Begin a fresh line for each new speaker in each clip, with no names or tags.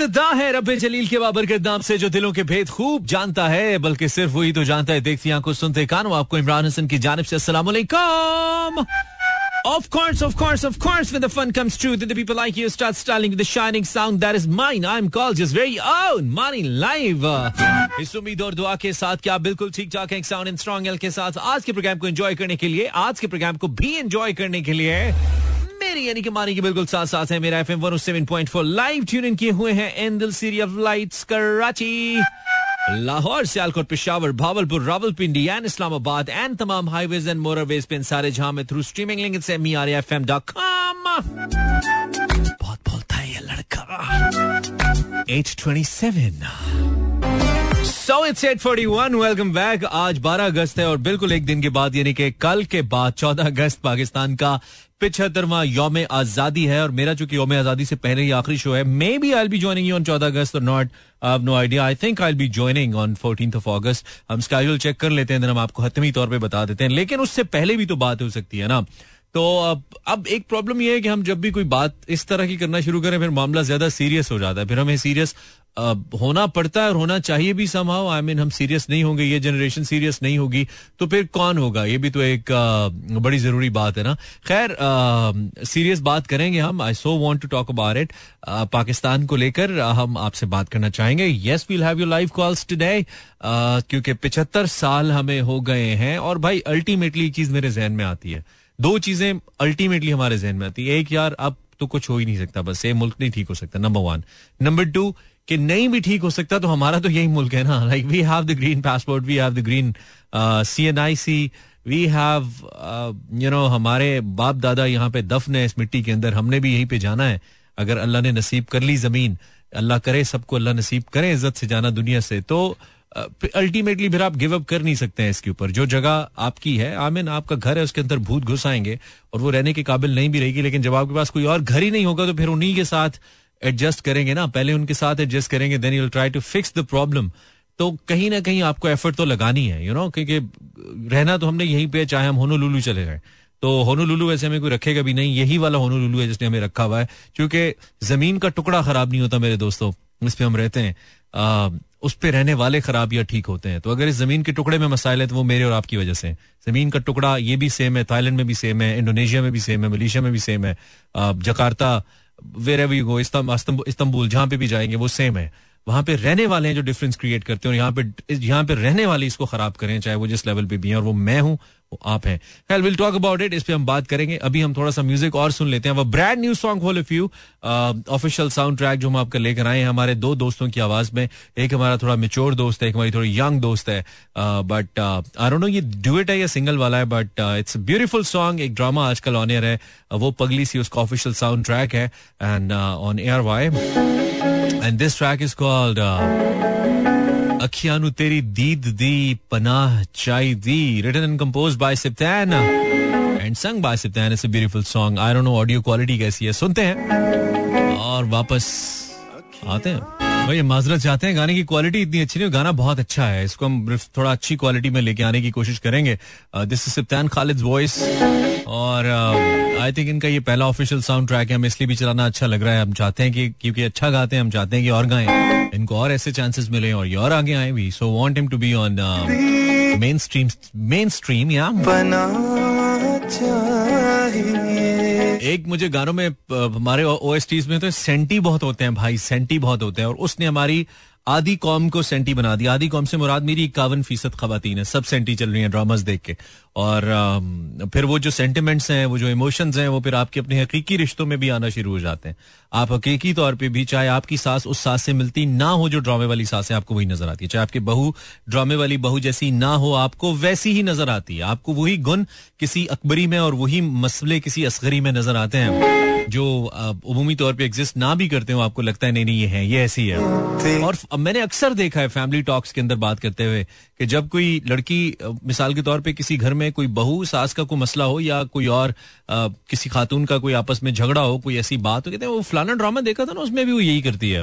इब्तदा है रब्बे जलील के बाबर के नाम से जो दिलों के भेद खूब जानता है बल्कि सिर्फ़ वही तो जानता है देखती आँखों सुनते कानों आपको इमरान हसन की जानब से वालेकुम Of course, of course, of course, when the fun comes true, then the people like you start styling the shining sound that is mine. I'm called just very own Money Live. इस उम्मीद और दुआ के साथ क्या बिल्कुल ठीक ठाक है साउंड एंड स्ट्रॉन्ग एल के साथ आज के प्रोग्राम को एंजॉय करने के लिए आज के प्रोग्राम को भी एंजॉय करने के लिए मेरी यानी कि मानी के बिल्कुल साथ साथ है मेरा F M live tune in किए हुए हैं इन दिल city of lights Karachi, Lahore, Sialkot, Peshawar, Bahawalpur, Rawalpindi and Islamabad and तमाम हाईवेज एंड मोटरवेज पे सारे जहाँ में थ्रू स्ट्रीमिंग लिंक से मी आर एफ़ एम डॉट कॉम बहुत बोलता है ये लड़का। Eight twenty seven eight forty one welcome back आज बारह अगस्त है और बिल्कुल एक दिन के बाद, यानी कि कल के बाद, चौदह अगस्त पाकिस्तान का पिछहत्तरवा योम आज़ादी है और मेरा चूँकि योम आज़ादी से पहले ही आखिरी शो है may be I be joining on चौदह अगस्त और not I no idea I think I be joining on fourteen of August हम स्केड्यूल चेक कर लेते हैं हम आपको हतमी तौर पर बता देते हैं। लेकिन उससे पहले भी तो बात हो सकती है ना। तो अब अब एक प्रॉब्लम यह है कि हम जब भी कोई बात इस तरह की करना शुरू करें, फिर मामला ज़्यादा सीरियस हो जाता है। फिर हमें सीरियस होना पड़ता है और होना चाहिए भी समाओ आई मीन हम सीरियस नहीं होंगे, ये जनरेशन सीरियस नहीं होगी तो फिर कौन होगा? ये भी तो एक बड़ी ज़रूरी बात है ना। खैर सीरियस बात करेंगे हम। I so want to talk about it Pakistan को लेकर हम आपसे बात करना चाहेंगे। Yes we'll have your live calls today क्योंकि पिछहत्तर साल हमें हो गए हैं और भाई अल्टीमेटली चीज़ मेरे जहन में आती है। दो चीज़ें अल्टीमेटली हमारे जहन में आती है। एक, यार, अब तो कुछ हो ही नहीं सकता, बस ये मुल्क नहीं ठीक हो सकता नंबर वन नंबर टू कि नहीं भी ठीक हो सकता तो हमारा तो यही मुल्क है ना। Like we have the green passport we have the green C N I C we have you know हमारे बाप दादा यहाँ पे दफन है इस मिट्टी के अंदर, हमने भी यहीं पे जाना है। अगर अल्लाह ने नसीब कर ली ज़मीन, अल्लाह करे, सबको अल्लाह नसीब करे, इज़्ज़त से जाना दुनिया से तो अल्टीमेटली फिर आप गिव अप कर नहीं सकते हैं इसके ऊपर। जो जगह आपकी है, आमिन, आपका घर है, उसके अंदर भूत घुस आएँगे और वो रहने के काबिल नहीं भी रहेगी, लेकिन जब आपके पास कोई और घर ही नहीं होगा तो फिर उन्हीं के साथ एडजस्ट करेंगे ना। पहले उनके साथ एडजस्ट करेंगे then you try to fix the problem तो कहीं ना कहीं आपको एफर्ट तो लगानी है यू नो क्योंकि रहना तो हमने यहीं पे चाहे हम होनो लुलू चले गए तो होनो लुलू ऐसे हमें कोई रखेगा भी नहीं। यही वाला होनो लुलू है जिसने हमें रखा हुआ है। क्योंकि ज़मीन का टुकड़ा खराब नहीं होता मेरे दोस्तों इस पे हम रहते हैं। आ, उस पे रहने वाले खराब या ठीक होते हैं। तो अगर इस ज़मीन के टुकड़े में मसाइल है तो वो मेरे और आपकी वजह से ज़मीन का टुकड़ा ये भी सेम है थाईलैंड में भी सेम है इंडोनेशिया में भी सेम है मलेशिया में भी सेम है Jakarta wherever you go Istanbul जहाँ पे भी जाएँगे वो सेम है। वहाँ पे रहने वाले हैं जो डिफरेंस क्रिएट करते हैं और यहाँ पे यहाँ पे रहने वाले इसको खराब करें चाहे वो जिस लेवल पे भी हैं और वो मैं हूँ आप हैं। खैर विल टॉक अबाउट इट इस पे हम बात करेंगे। अभी हम थोड़ा सा म्यूज़िक और सुन लेते हैं। वो brand new song for if you official soundtrack जो हम आपका लेकर आए हैं, हमारे दो दोस्तों की आवाज़ में। एक हमारा थोड़ा मेच्योर दोस्त है, एक हमारी थोड़ी यंग दोस्त है। बट आई नो ये डुएट है या सिंगल वाला है बट इट्स ब्यूटीफुल सॉन्ग एक ड्रामा आजकल ऑन एयर है। वो पगली सी उसका ऑफिशियल साउंड ट्रैक है and on air why and this track is called अखियानु तेरी दीद दी, पनाह चाई दी। Written and compose by Sibtain and sung by Sibtain it's a beautiful song I don't know audio quality कैसी है? सुनते हैं। और वापस आते हैं। भाई माजरत चाहते हैं गाने की क्वालिटी इतनी अच्छी नहीं गाना बहुत अच्छा है। इसको हम थोड़ा अच्छी क्वालिटी में लेके आने की कोशिश करेंगे। This is Sibtain Khalid voice और आई uh, थिंक इनका ये पहला ऑफिशियल साउंड ट्रैक है हमें इसलिए भी चलाना अच्छा लग रहा है। हम चाहते हैं कि क्योंकि अच्छा गाते हैं हम चाहते हैं कि और गाएँ। इनको और ऐसे चांसेस मिले और ये और आगे आए भी। So want him to be on mainstream mainstream या एक मुझे गानों में हमारे ओ में तो सेंटी बहुत होते हैं भाई सेंटी बहुत होते हैं। और उसने हमारी आधी कौम को सेंटी बना दिया। आधी कौम से मुराद मेरी इक्यावन फ़ीसद खातन है। सब सेंटी चल रही है ड्रामास देख के। और फिर वो जो सेंटिमेंट्स हैं, वो जो इमोशंस हैं, वो फिर आपके अपने हकीकी रिश्तों में भी आना शुरू हो जाते हैं। आप हकीकी तौर पे भी, चाहे आपकी सास उस सास से मिलती ना हो, जो ड्रामे वाली सास है आपको वही नज़र आती है। चाहे आपकी बहू ड्रामे वाली बहू जैसी ना हो, आपको वैसी ही नज़र आती है। आपको वही गुण किसी अकबरी में और वही मसले किसी असगरी में नज़र आते हैं। जो उमूमी तौर पे एग्जिस्ट ना भी करते हो आपको लगता है नहीं नहीं ये है ये ऐसी है और मैंने अक्सर देखा है फैमिली टॉक्स के अंदर बात करते हुए कि जब कोई लड़की मिसाल के तौर पे किसी घर में कोई बहू सास का कोई मसला हो या कोई और आ, किसी खातून का कोई आपस में झगड़ा हो कोई ऐसी बात हो कहते हैं वो फलाना ड्रामा देखा था ना उसमें भी वो यही करती है।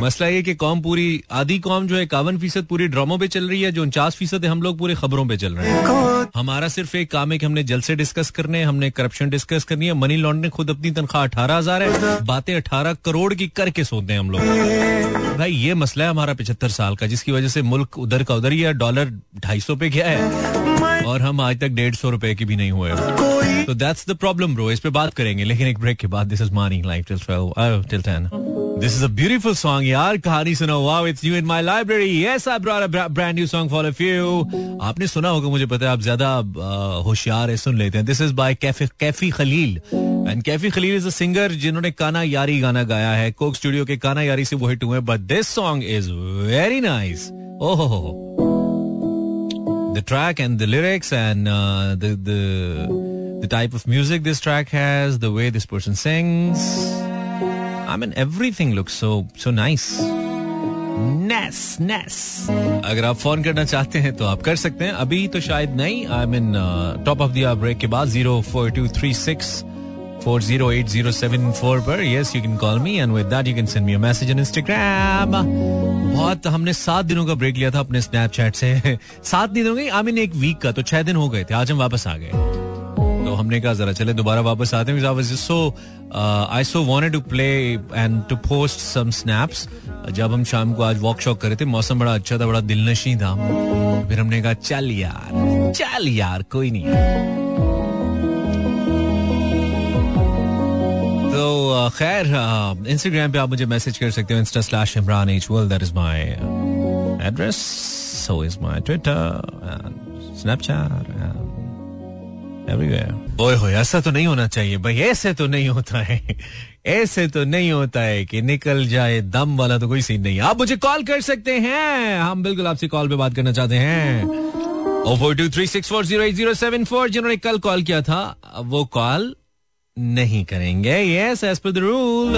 मसला ये कि कौम पूरी आधी कौम जो है इक्यावन फ़ीसद पूरी ड्रामों पे चल रही है जो उनचास फ़ीसद है हम लोग पूरे खबरों पे चल रहे हैं। हमारा सिर्फ़ एक काम है कि हमने जलसे डिस्कस करने हमने करप्शन डिस्कस करनी है मनी लॉन्ड्रिंग खुद अपनी तनख्वाह अठारह हज़ार है। बातें अठारह करोड़ की करके सोते हैं हम लोग। भाई, ये मसला है हमारा पिछहत्तर साल का, जिसकी वजह से मुल्क उधर का उधर ही है, डॉलर ढाई सौ पे गया है। और हम आज तक डेढ़ सौ रुपए की भी नहीं हुए तो दैट्स द प्रॉब्लम ब्रो इस पे बात करेंगे, लेकिन एक ब्रेक के बाद दिस इज़ मानी life till till ten this is a beautiful song यार कहानी सुनो wow it's you in my library yes I brought a brand new song for you आपने सुना होगा मुझे पता है आप ज़्यादा होशियार है सुन लेते हैं this is by Kaifi Kaifi Khalil and Kaifi Khalil is a singer जिन्होंने काना यारी गाना गाया है कोक स्टूडियो के काना यारी से वो हिट हुए but this song is very nice ओहो the track and the lyrics and uh, the the the type of music this track has, the way this person sings. I mean, everything looks so so nice. Ness, ness. अगर आप phone करना चाहते हैं तो आप कर सकते हैं। अभी तो शायद नहीं। I mean top of the break के बाद zero four two three six four zero eight zero seven four पर। Yes you can call me and with that you can send me a message on Instagram बहुत हमने सात दिनों का break लिया था अपने स्नैपचैट से। सात दिन हो आई मीन एक वीक का तो छह दिन हो गए थे। आज हम वापस आ गए। हमने कहा, जरा चले, दोबारा वापस आते हैं। So I so wanted to play and to post some snaps जब हम शाम को आज वॉक शॉक करे थे, मौसम बड़ा अच्छा था, बड़ा दिलनशी था। फिर हमने कहा, चल यार चल यार, कोई नहीं। तो खैर इंस्टाग्राम पे आप मुझे मैसेज कर सकते हो insta slash Imran H world that is my address so is my Twitter Snapchat ओए हो ऐसा तो नहीं होना चाहिए भाई, ऐसे तो नहीं होता है। ऐसे तो नहीं होता है कि निकल जाए दम वाला तो कोई सीन नहीं। आप मुझे कॉल कर सकते हैं। हम बिल्कुल आपसे कॉल पे बात करना चाहते हैं। जिन्होंने कल कॉल किया था, वो कॉल नहीं करेंगे। Yes as per the rule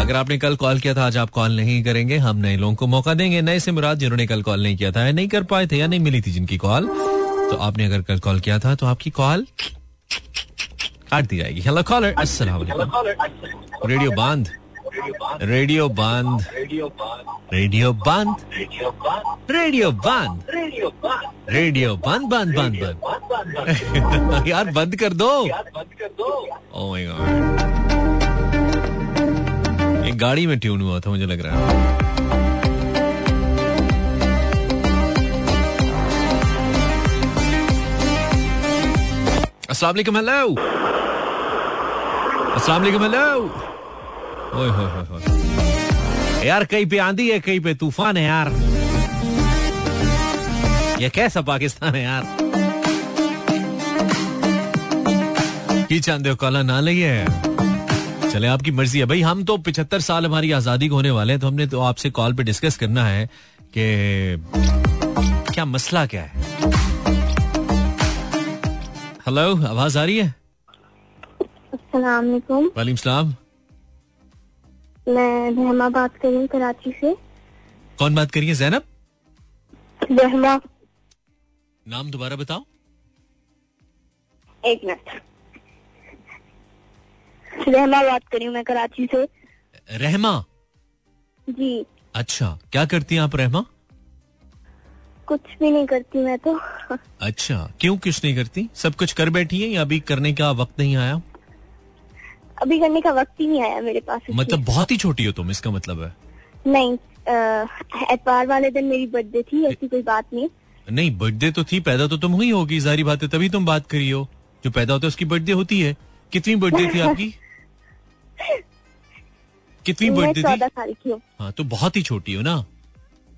अगर आपने कल कॉल किया था, आज आप कॉल नहीं करेंगे। हम नए लोगों को मौका देंगे। नए से मुराद, जिन्होंने कल कॉल नहीं किया था नहीं कर पाए थे, या नहीं मिली थी जिनकी कॉल तो आपने अगर कल कॉल किया था तो आपकी कॉल काट दी जाएगी। हेलो कॉलर अस्सलाम रेडियो बंद रेडियो बंद रेडियो बंद रेडियो बंद रेडियो बंद बंद बंद बंद यार, बंद कर दो। ओ माय गॉड एक गाड़ी में ट्यून हुआ था, मुझे लग रहा है। अस्सलाम वालेकुम हेलो अस्सलाम वालेकुम हेलो ओए होए होए यार, कहीं पे आंधी है, कहीं पे तूफ़ान है यार। ये कैसा पाकिस्तान है यार? की चाहते हो, कॉला ना लगे चले, आपकी मर्ज़ी है। भाई, हम तो पिछहत्तर साल हमारी आज़ादी को होने वाले हैं तो हमने तो आपसे कॉल पे डिस्कस करना है कि क्या मसला क्या है? हेलो आवाज़ आ रही है? वालेकुम सलाम।
मैं रहमा बात कर रही हूँ कराची से।
कौन बात करिए जैनब?
रहमा।
नाम दोबारा बताओ।
एक मिनट। रहमा बात कर रही हूँ मैं कराची से।
रहमा?
जी।
अच्छा क्या करती हैं आप रहमा?
कुछ भी नहीं करती मैं तो।
अच्छा क्यों कुछ नहीं करती? सब कुछ कर बैठी है या अभी करने का वक्त नहीं आया?
अभी करने का वक्त ही नहीं आया मेरे पास
मतलब बहुत ही छोटी हो तुम इसका मतलब है।
नहीं एतवार वाले दिन मेरी बर्थडे थी ऐसी कोई बात नहीं।
नहीं बर्थडे तो थी पैदा तो तुम हुई होगी सारी बात है तभी तुम बात करी हो। जो पैदा होता है उसकी बर्थडे होती है। कितनी बर्थडे थी आपकी? कितनी बर्थडे थी?
हूँ।
हाँ तो बहुत ही छोटी हो ना।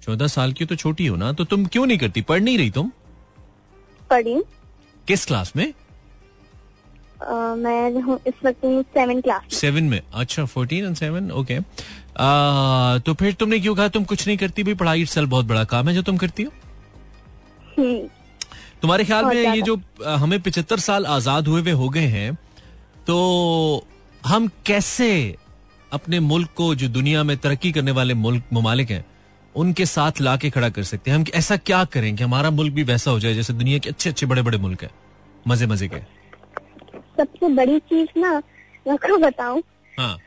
चौदह साल की तो छोटी हो ना तो तुम क्यों नहीं करती? पढ़ नहीं रही तुम?
पढ़ी।
किस क्लास में?
मैं इस वक्त सेवन क्लास
सेवन में। अच्छा फोर्टीन एंड सेवन ओके तो फिर तुमने क्यों कहा तुम कुछ नहीं करती? भी पढ़ाई इट्सेल्फ बहुत बड़ा काम है जो तुम करती हो। तुम्हारे ख्याल में ये जो हमें पिछहत्तर साल आज़ाद हुए हुए हो गए हैं तो हम कैसे अपने मुल्क को जो दुनिया में तरक्की करने वाले मुल्क ममालिक हैं उनके साथ ला के खड़ा कर सकते हैं। हम ऐसा क्या करें कि हमारा मुल्क भी वैसा हो जाए जैसे दुनिया के अच्छे अच्छे बड़े बड़े मुल्क है। मज़े मज़े के।
सबसे बड़ी चीज़ ना मैं आपको बताऊँ।
हाँ।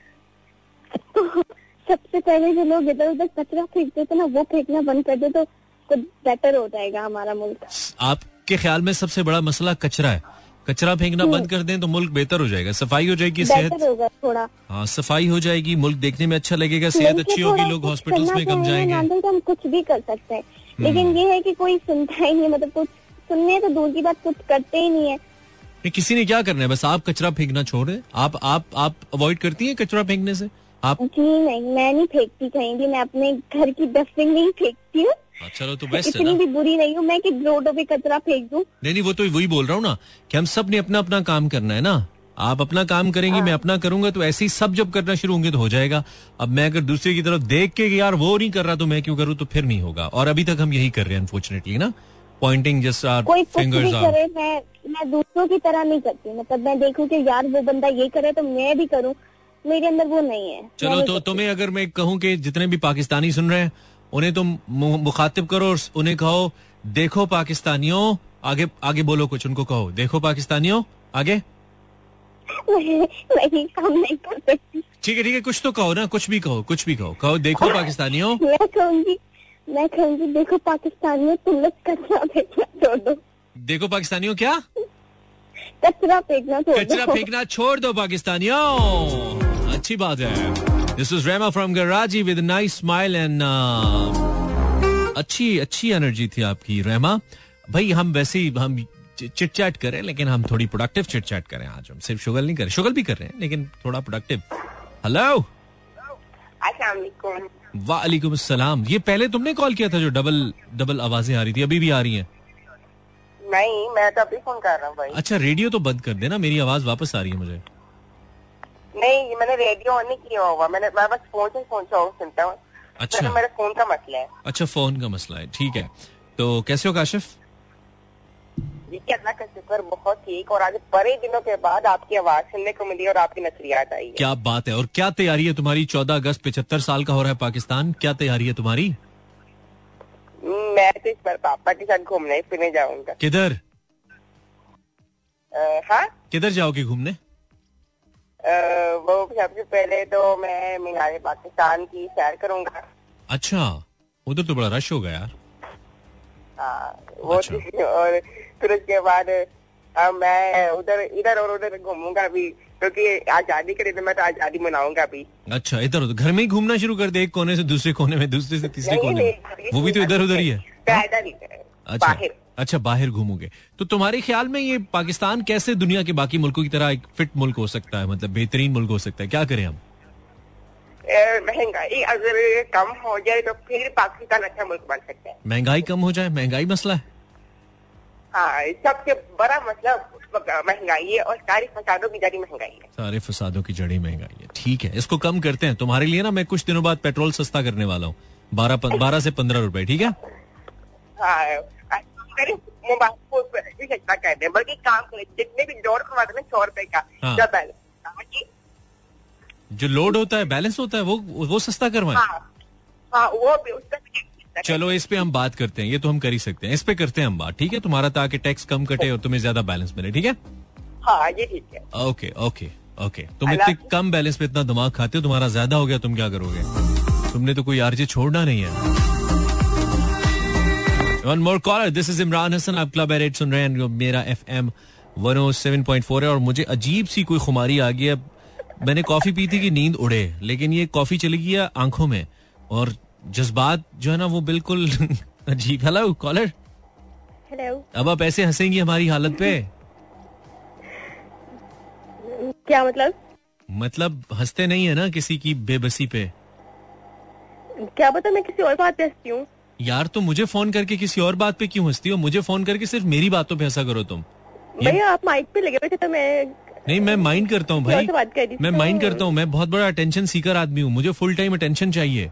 तो सबसे पहले जो लोग इधर उधर कचरा फेंकते थे ना वो फेंकना बंद कर दे तो कुछ बेटर हो जाएगा हमारा मुल्क।
आपके ख्याल में सबसे बड़ा मसला कचरा है? कचरा फेंकना बंद कर दें तो मुल्क बेहतर हो जाएगा। सफ़ाई हो जाएगी सेहत
थोड़ा।
हाँ सफ़ाई हो जाएगी मुल्क देखने में अच्छा लगेगा सेहत अच्छी होगी लोग
करना
में कम जाएँगे। हम्म।
तो हम कुछ भी कर सकते हैं। लेकिन ये है कि कोई सुनता ही नहीं मतलब कुछ सुनने तो दूर की बात कुछ करते ही नहीं है।
नहीं, किसी ने क्या करना है? बस आप कचरा फेंकना छोड़ आप आप आप अवॉइड करती हैं कचरा फेंकने से? आप
जी नहीं मैं नहीं फेंकती कहीं भी मैं अपने घर की डस्टबिन में ही फेंकती हाँ,
चलो तो बेस्ट है
इतनी
ना।
भी बुरी नहीं हूँ मैं कि रोडों पे कचरा फेंक दूँ।
नहीं नहीं वो तो वही बोल रहा हूँ ना कि हम सबने अपना अपना काम करना है ना। आप अपना काम करेंगी मैं अपना करूँगा तो ऐसे ही सब जब करना शुरू होंगे तो हो जाएगा। अब मैं अगर दूसरे की तरफ़ देख के यार वो नहीं कर रहा तो मैं क्यों करूँ तो फिर नहीं होगा। और अभी तक हम यही कर रहे हैं अनफॉर्चुनेटली ना? पॉइंटिंग जस्ट आर
कोई
फिंगर्स आर
मैं मैं दूसरों की तरह नहीं करती। मतलब मैं देखूँ कि यार वो बंदा ये करे तो मैं भी करूँ। मेरे अंदर वो नहीं है।
चलो तो तुम्हें अगर मैं कहूँ कि जितने भी पाकिस्तानी सुन रहे हैं उन्हें तुम मुखातिब करो और उन्हें कहो देखो पाकिस्तानियों आगे आगे बोलो कुछ उनको कहो देखो पाकिस्तानियों आगे
मैं काम नहीं कर सकती।
ठीक है ठीक है कुछ तो कहो ना कुछ भी कहो कुछ भी कहो। कहो देखो पाकिस्तानियों
मैं कहूँगी मैं कहूँगी देखो पाकिस्तान में तुम लोग कचरा फेंकना छोड़ दो।
देखो पाकिस्तानियों क्या?
कचरा फेंकना
कचरा फेंकना छोड़ दो पाकिस्तानियों। अच्छी बात है। दिस इज़ रेमा फ्रॉम गराजी विद नाइस स्माइल एंड अच्छी अच्छी एनर्जी थी आपकी रेमा भाई हम वैसे ही हम चिट चैट करें लेकिन हम थोड़ी प्रोडक्टिव चिट चैट करें आज. हम सिर्फ़ शुगल नहीं करें शुगल भी कर रहे हैं लेकिन थोड़ा प्रोडक्टिव हेलो वालेकुम अस्सलाम ये पहले तुमने कॉल किया था जो डबल डबल आवाज़ें आ रही थी अभी भी आ रही हैं?
नहीं मैं तो अभी फ़ोन कर रहा हूँ
अच्छा रेडियो तो बंद कर देना मेरी आवाज़ वापस आ रही है मुझे.
नहीं मैंने रेडियो ऑन नहीं किया हुआ मैंने मैं बस फ़ोन से फ़ोन सॉन्ग सुनता हूँ।
अच्छा।
मेरा- फ़ोन का मसला है।
अच्छा फ़ोन का मसला है। ठीक है। तो कैसे हो काशिफ?
अल्लाह का शुक्र बहुत ठीक। और आज बड़े दिनों के बाद आपकी आवाज़ सुनने को मिली और आपकी नजरियात आई
क्या बात है। और क्या तैयारी है तुम्हारी? चौदह अगस्त पिछहत्तर साल का हो रहा है पाकिस्तान। क्या तैयारी है तुम्हारी?
मैं तो इस बार पापा के साथ घूमने फिरने जाऊँगा।
किधर?
हाँ?
किधर जाओगे घूमने?
वो सबसे पहले तो मैं मीनार पाकिस्तान की सैर करूँगा।
अच्छा उधर तो बड़ा रश होगा यार।
हाँ, वो
अच्छा।
और फिर उसके बाद मैं उधर इधर और उधर घूमूँगा भी क्योंकि आज़ादी के दिन मैं तो आज़ादी मनाऊँगा भी।
अच्छा इधर उधर घर में ही घूमना शुरू कर दे एक कोने से दूसरे कोने में दूसरे से तीसरे कोने में। वो भी तो इधर उधर ही है
पैदल
अच्छा। अच्छा बाहर घूमोगे। तो तुम्हारे ख्याल में ये पाकिस्तान कैसे दुनिया के बाकी मुल्कों की तरह एक फिट मुल्क हो सकता है? मतलब बेहतरीन मुल्क हो सकता है। क्या करें हम?
महँगाई अगर कम हो जाए तो फिर पाकिस्तान अच्छा मुल्क बन सकता है।
महँगाई कम हो जाए? महँगाई मसला है?
हाँ सबसे बड़ा मसला महँगाई है और सारी फसादों की जड़ी महँगाई है।
सारे फसादों की जड़ी महँगाई है। ठीक है इसको कम करते हैं। तुम्हारे लिए ना मैं कुछ दिनों बाद पेट्रोल सस्ता करने वाला हूँ। बारह बारह से पंद्रह रुपए ठीक है?
हाँ अरे मोबाइल फ़ोन पर भी सस्ता कर दे। बल्कि काम करें जितने भी लोड करवाते हैं ना सौ रुपए का
हाँ।
जब बैलेंस
जो लोड होता है बैलेंस होता है वो वो सस्ता करवाएँ।
हाँ हाँ वो भी उसका भी सस्ता कर
चलो इस पे हम बात करते हैं ये तो हम कर ही सकते हैं। इस पे करते हैं हम बात ठीक है? तुम्हारा ताकि टैक्स कम कटे और तुम्हें ज़्यादा बैलेंस मिले ठीक है?
हाँ ये ठीक है।
ओके ओके ओके तुम इतने कम बैलेंस पे इतना दिमाग खाते हो तुम्हारा ज़्यादा हो गया तुम क्या करोगे? तुमने तो कोई आरजे छोड़ना नहीं है। One more caller this is Imran Hasan आप क्लब एट सुन रहे हैं मेरा F M one O seven point four है और मुझे अजीब सी कोई खुमारी आ गई है। मैंने कॉफ़ी पी थी कि नींद उड़े लेकिन ये कॉफ़ी चली गई है आँखों में और जज्बात जो है ना वो बिल्कुल अजीब। हेलो कॉलर
हेलो
अब आप ऐसे हंसेंगी हमारी हालत पे?
क्या मतलब?
मतलब हँसते नहीं है ना किसी की बेबसी पे?
क्या पता मैं किसी और बात पे हंसती हूँ?
यार तो मुझे फ़ोन करके किसी और बात पे क्यों हंसती हो? मुझे फ़ोन करके सिर्फ़ मेरी बातों पे हंसा करो तुम।
भैया आप माइक पे लगे हुए थे तो मैं
नहीं मैं माइंड करता हूँ भाई। मैं माइंड करता हूँ। मैं बहुत बड़ा अटेंशन सीकर आदमी हूँ। मुझे फुल टाइम अटेंशन चाहिए।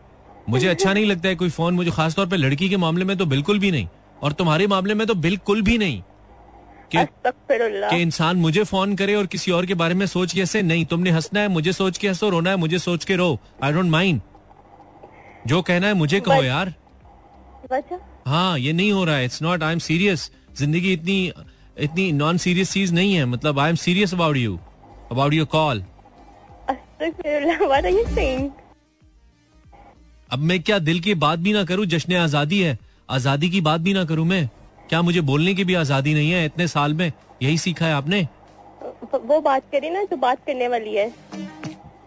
मुझे अच्छा नहीं लगता है कोई फ़ोन मुझे खासतौर पे लड़की के मामले में तो बिल्कुल भी नहीं। और तुम्हारे मामले में तो बिल्कुल भी नहीं। कि कि इंसान मुझे फ़ोन करे और किसी और के बारे में सोच के नहीं तुमने हंसना है मुझे सोच के हंसो रोना है मुझे सोच के रो। आई डोंट माइंड जो कहना है मुझे कहो यार।
अच्छा
हाँ ये नहीं हो रहा है। It's not I am serious ज़िंदगी इतनी इतनी नॉन सीरियस चीज़ नहीं है। मतलब I am serious about you about your call अब मैं क्या दिल की बात भी ना करूँ? जश्न आज़ादी है। आज़ादी की बात भी ना करूँ मैं? क्या मुझे बोलने की भी आज़ादी नहीं है इतने साल में? यही सीखा है आपने?
वो बात करी ना तो बात करने वाली है।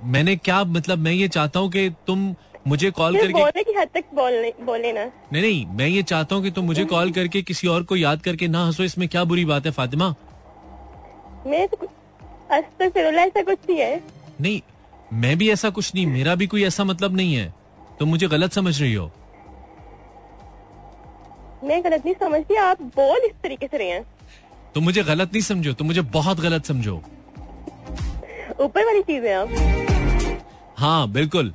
मैंने क्या मतलब मैं ये चाहता हूँ कि तुम मुझे कॉल करके
बोलने की हद तक बोलने बोले ना।
नहीं नहीं मैं ये चाहता हूँ कि तुम मुझे कॉल करके किसी और को याद करके ना हंसो इसमें क्या बुरी बात है फातिमा?
मैं तो आज तक फिर ऐसा कुछ नहीं है।
नहीं मैं भी ऐसा कुछ नहीं मेरा भी कोई ऐसा मतलब नहीं है। तुम मुझे गलत समझ रही हो।
मैं गलत नहीं समझती आप बोल इस तरीके से रहे हैं।
तुम मुझे गलत नहीं समझो तुम मुझे बहुत गलत समझो।
ऊपर वाली चीज़ है आप।
हाँ बिल्कुल।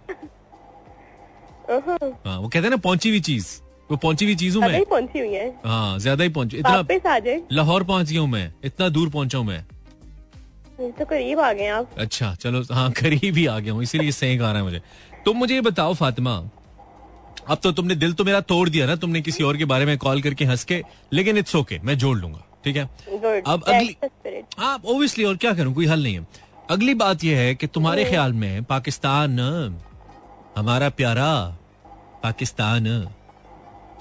हाँ वो कहते हैं ना पहुँची हुई चीज़। वो पहुँची हुई चीज़ हूँ मैं
पहुँची हुई है।
हाँ ज़्यादा ही पहुँची। इतना लाहौर पहुँच गया हूँ मैं। इतना दूर पहुँचा हूँ मैं।
तो करीब आ गए आप।
अच्छा चलो हाँ करीब ही आ गया हूँ इसीलिए सेंक आ रहा है मुझे। तुम मुझे ये बताओ फातिमा अब तो तुमने दिल तो मेरा तोड़ दिया ना तुमने किसी और के बारे में कॉल करके हंस के लेकिन इट्स ओके मैं जोड़ लूँगा ठीक है? अब अगली हाँ ओबियसली और क्या करूँ कोई हल नहीं है। अगली बात यह है कि तुम्हारे ख्याल में पाकिस्तान हमारा प्यारा पाकिस्तान।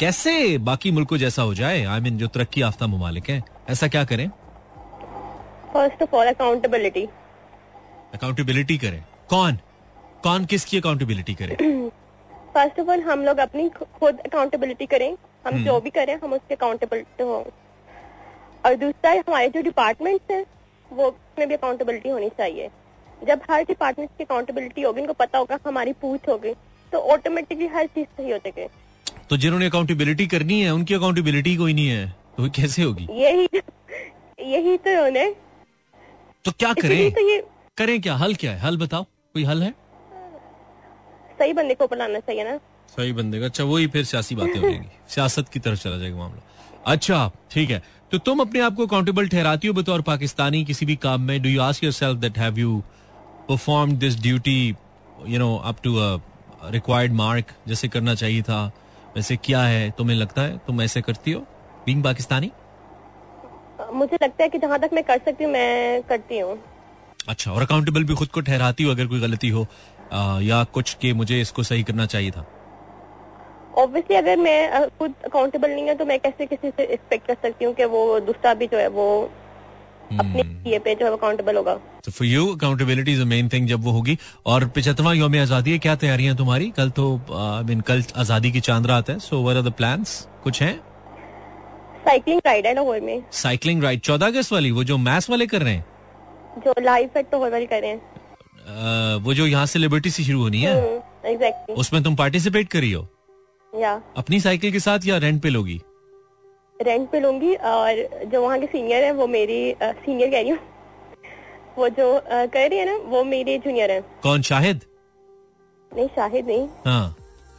कैसे बाकी मुल्कों जैसा हो जाए? आई I मीन mean, जो तरक्की याफ्ता ममालिक हैं ऐसा क्या करें?
First of all accountability
accountability करें। कौन? कौन किसकी अकाउंटेबिलिटी करे?
फ़र्स्ट ऑफ़ ऑल हम लोग अपनी खुद अकाउंटेबिलिटी करें। हम
हम्म।
जो भी करें हम उसके अकाउंटेबल हो। और दूसरा हमारे जो डिपार्टमेंट है वो उसमें भी अकाउंटेबिलिटी होनी चाहिए। जब हर डिपार्टमेंट की अकाउंटेबिलिटी होगी उनको पता होगा हमारी पूछ होगी। तो ऑटोमेटिकली हर चीज़ सही हो जाएगी
तो जिन्होंने अकाउंटेबिलिटी करनी है उनकी अकाउंटेबिलिटी कोई नहीं है। तो कैसे होगी?
यही यही तो उन्हें
तो क्या करें?
तो ये
करें क्या? हल क्या है? हल बताओ। कोई हल है?
सही बंदे को बुलाना चाहिए ना।
सही बंदे का। अच्छा वही फिर सियासी बातें हो जाएँगी। सियासत की तरफ़ चला जाएगा मामला। अच्छा ठीक है। तो तुम अपने आप को अकाउंटेबल ठहराती हो बतौर पाकिस्तानी किसी भी काम में। Do you ask yourself that have you perform this duty you know up to required mark जैसे करना चाहिए था वैसे क्या है तुम्हें लगता है? तुम ऐसे करती हो? बीइंग पाकिस्तानी?
मुझे लगता है कि जहाँ तक मैं कर सकती हूँ मैं करती हूँ।
अच्छा और अकाउंटेबल भी खुद को ठहराती हो अगर कोई गलती हो आ, या कुछ के मुझे इसको सही करना चाहिए था?
ऑब्वियसली अगर मैं खुद अकाउंटेबल नहीं है तो मैं कैसे किसी से एक्सपेक्ट कर सकती हूँ कि वो दूसरा भी जो है वो अपने ये पे जो अकाउंटेबल होगा।
तो for you accountability is main thing जब वो होगी। और पिछहत्तरवां योम आज़ादी है क्या तैयारियाँ तुम्हारी? कल तो आई मीन कल आज़ादी की चाँद रात है। So where are the plans कुछ हैं?
साइकिलिंग राइड है लाहौर में।
साइकिलिंग राइड चौदह अगस्त वाली वो जो मैथ्स वाले कर रहे हैं?
जो लाइव एट लाहौर वाली कर रहे हैं।
वो जो यहाँ से लिबर्टी से शुरू होनी है?
एग्जैक्टली
उसमें तुम पार्टिसिपेट करी हो?
या।
अपनी साइकिल के साथ या रेंट पे लोगी?
रेंट पे लूँगी और जो वहाँ के सीनियर है वो मेरी सीनियर कह रही हूँ। वो जो कर रही है ना वो मेरी जूनियर है।
कौन शाहिद?
नहीं शाहिद नहीं।
हाँ।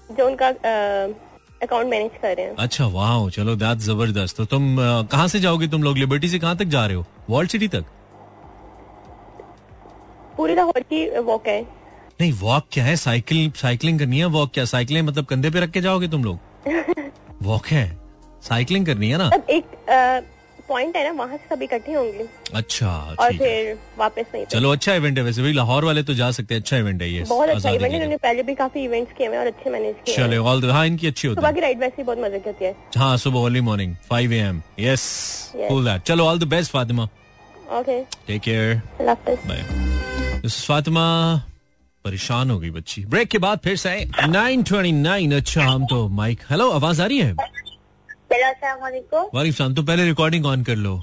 जो उनका अकाउंट मैनेज कर रहे हैं।
अच्छा वाह चलो दैट ज़बरदस्त। तो तुम कहाँ से जाओगे तुम लोग? लिबर्टी से कहाँ तक जा रहे हो? वर्ल्ड सिटी तक?
पूरी लाहौर की वॉक है।
नहीं वॉक क्या है? साइकिल साइकिलिंग करनी है? वॉक क्या? साइकिलें मतलब कंधे पे रख के जाओगे तुम लोग? वॉक है? साइकिलिंग करनी है ना?
अब एक पॉइंट है ना वहाँ से सब इकट्ठे होंगे।
अच्छा
और फिर वापस नहीं
चलो अच्छा इवेंट है वैसे। भाई लाहौर वाले तो जा सकते हैं। अच्छा इवेंट है ये।
बहुत अच्छा इवेंट इन्होंने पहले भी काफ़ी इवेंट्स किए हैं और अच्छे मैनेज किए हैं।
चले ऑल हाँ इनकी अच्छी होती है।
राइड वैसे ही बहुत मज़े की होती है।
हाँ सुबह early morning five A M yes cool that चलो all the best Fatima
okay
take care bye Fatima परेशान हो गई बच्ची। ब्रेक के बाद फिर से 929 अच्छा हम तो माइक हेलो आवाज़ आ रही है? वारिफ साहब तो पहले रिकॉर्डिंग ऑन कर लो।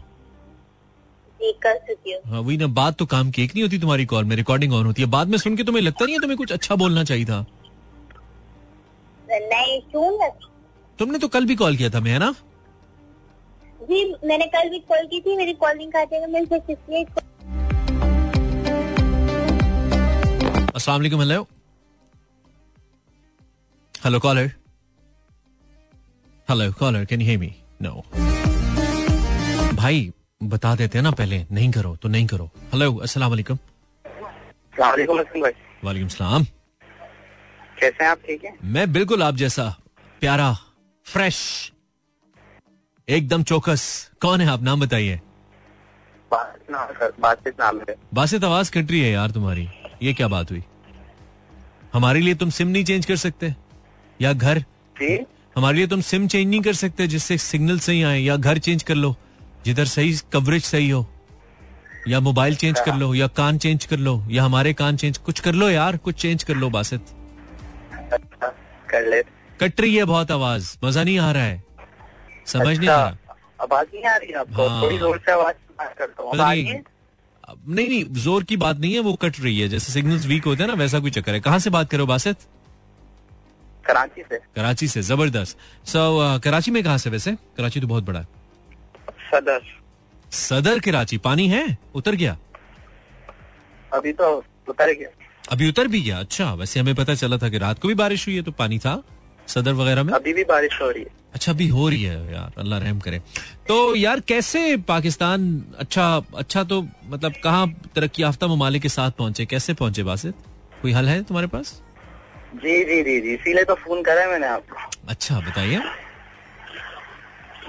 कर चुकी हूँ।
हाँ वही ना बात तो काम की एक नहीं होती तुम्हारी कॉल में रिकॉर्डिंग ऑन होती है। बाद में सुन के तुम्हें लगता नहीं है तुम्हें कुछ अच्छा बोलना चाहिए था?
नहीं क्यों
तुमने तो कल भी कॉल किया था मैं है ना?
जी मैंने कल भी कॉल की थी मेरी कॉलिंग काटेगा मैं इसलिए।
अस्सलाम वालेकुम hello hello caller hello caller can hear me no भाई बता देते हैं ना पहले नहीं करो तो नहीं करो। हेलो अस्सलाम वालेकुम। वालेकुम सलाम।
कैसे हैं आप? ठीक है?
मैं बिल्कुल आप जैसा प्यारा फ्रेश एकदम चौकस। कौन है आप? नाम बताइए।
नाम है
बासित आवाज़ कट रही है यार तुम्हारी। ये क्या बात हुई? हमारे लिए तुम सिम नहीं चेंज कर सकते? या घर?
जी?
हमारे लिए तुम सिम चेंज नहीं कर सकते जिससे सिग्नल सही आए या घर चेंज कर लो जिधर सही कवरेज सही हो या मोबाइल चेंज कर लो या कान चेंज कर लो या हमारे कान चेंज कुछ कर लो यार कुछ चेंज कर लो बासित।
कर ले।
कट रही है बहुत आवाज़ मज़ा नहीं आ रहा है। समझ नहीं आ रहा।
अच्छा आवाज़ नहीं आ रही आपको?
हाँ।
थोड़ी ज़ोर से आवाज़ करता हूँ
नहीं।
रही है?
नहीं नहीं ज़ोर की बात नहीं है वो कट रही है जैसे सिग्नल्स वीक होते हैं ना वैसा कोई चक्कर है। कहाँ से बात करो बासित?
कराची से।
कराची से ज़बरदस्त। सो so, uh, कराची में कहाँ से वैसे? कराची तो बहुत बड़ा है।
सदर।
सदर कराची पानी है? उतर गया?
अभी तो उतर गया।
अभी उतर भी गया? अच्छा वैसे हमें पता चला था कि रात को भी बारिश हुई है तो पानी था सदर वगैरह में?
अभी भी बारिश हो रही है।
अच्छा अभी हो रही है यार अल्लाह रहम करे। तो यार कैसे पाकिस्तान अच्छा अच्छा तो मतलब कहाँ तरक्की याफ्ता ममालिक के साथ पहुँचे? कैसे पहुँचे बासित? कोई हल है तुम्हारे पास?
जी जी जी जी। इसीलिए तो फ़ोन करा है मैंने आपको।
अच्छा बताइए।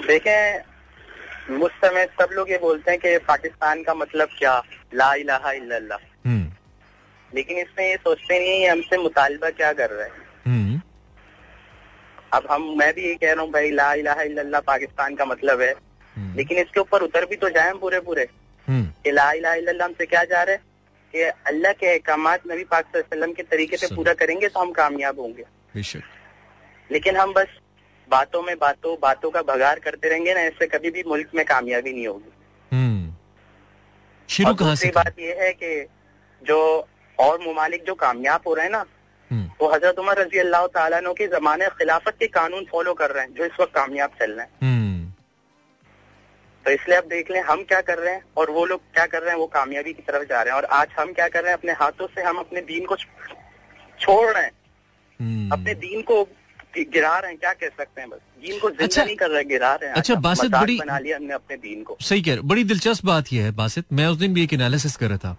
देखें उस समय सब लोग ये बोलते हैं कि पाकिस्तान का मतलब क्या? ला इलाहा इल्लल्लाह।
हम्म।
लेकिन इसमें ये सोचते नहीं है हमसे मुतालबा क्या कर रहे हैं।
हम्म।
अब हम मैं भी ये कह रहा हूँ भाई ला इलाहा इल्लल्लाह पाकिस्तान का मतलब है।
हम्म,
लेकिन इसके ऊपर उतर भी तो जाए पूरे पूरे कि ला इलाहा इल्लल्लाह हमसे क्या जा रहे हैं? कि अल्लाह के अहकाम नबी पाक वसल्लम के तरीके से पूरा करेंगे तो हम कामयाब होंगे। लेकिन हम बस बातों में बातों बातों का भगार करते रहेंगे ना इससे कभी भी मुल्क में कामयाबी नहीं होगी।
हम्म। शुरू कहाँ से
बात यह है कि जो और ममालिक जो कामयाब हो रहे हैं ना
हम्म।
वो हज़रत उमर रज़ी अल्लाह तआला के जमाने खिलाफत के कानून फॉलो कर रहे हैं जो इस वक्त कामयाब चल रहे हैं।
हम्म।
तो इसलिए आप देख लें हम क्या कर रहे हैं और वो लोग क्या कर रहे हैं वो कामयाबी की तरफ़ जा रहे हैं। और आज हम क्या कर रहे हैं अपने हाथों से हम अपने दीन को छोड़ रहे हैं।
हम्म।
अपने दीन को गिरा रहे हैं क्या कह सकते हैं बस। दीन को ज़िंदा
अच्छा-
नहीं कर रहे गिरा रहे हैं।
अच्छा, बासित बड़ी-
बना लिया हमने अपने दीन को।
सही कह रहे बड़ी दिलचस्प बात यह है बासित। मैं उस दिन भी एक एनालिसिस कर रहा था।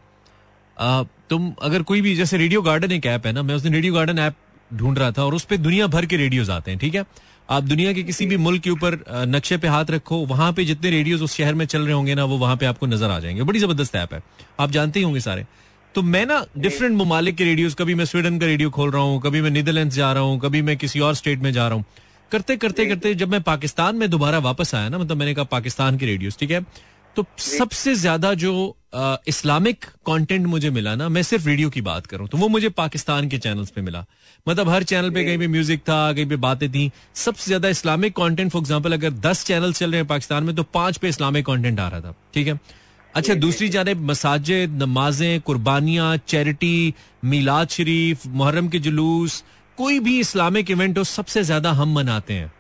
आ, तुम अगर कोई भी जैसे रेडियो गार्डन एक ऐप है ना मैं उस दिन रेडियो गार्डन ऐप ढूंढ रहा था और उस पर दुनिया भर के रेडियोज आते हैं ठीक है? आप दुनिया के किसी भी मुल्क के ऊपर नक्शे पे हाथ रखो वहाँ पे जितने रेडियोज उस शहर में चल रहे होंगे ना वो वहाँ पे आपको नज़र आ जाएँगे। बड़ी ज़बरदस्त ऐप है। आप जानते ही होंगे सारे। तो मैं ना डिफरेंट ममालिक के रेडियोज कभी मैं स्वीडन का रेडियो खोल रहा हूँ कभी मैं नीदरलैंड जा रहा हूँ कभी मैं किसी और स्टेट में जा रहा हूँ। करते करते करते जब मैं पाकिस्तान में दोबारा वापस आया ना मतलब मैंने कहा पाकिस्तान के रेडियोस ठीक है? तो सबसे ज़्यादा जो इस्लामिक कंटेंट मुझे मिला ना मैं सिर्फ़ रेडियो की बात करूँ तो वो मुझे पाकिस्तान के चैनल्स पे मिला। मतलब हर चैनल पे कहीं पे म्यूज़िक था कहीं पे बातें थी सबसे ज़्यादा इस्लामिक कंटेंट फॉर एग्जांपल अगर दस चैनल चल रहे हैं पाकिस्तान में तो पाँच पे इस्लामिक कंटेंट आ रहा था ठीक है? अच्छा दूसरी जाने मसाजिद नमाजें कुर्बानियाँ चैरिटी मिलाद शरीफ मुहर्रम के जुलूस कोई भी इस्लामिक इवेंट हो सबसे ज़्यादा हम मनाते हैं।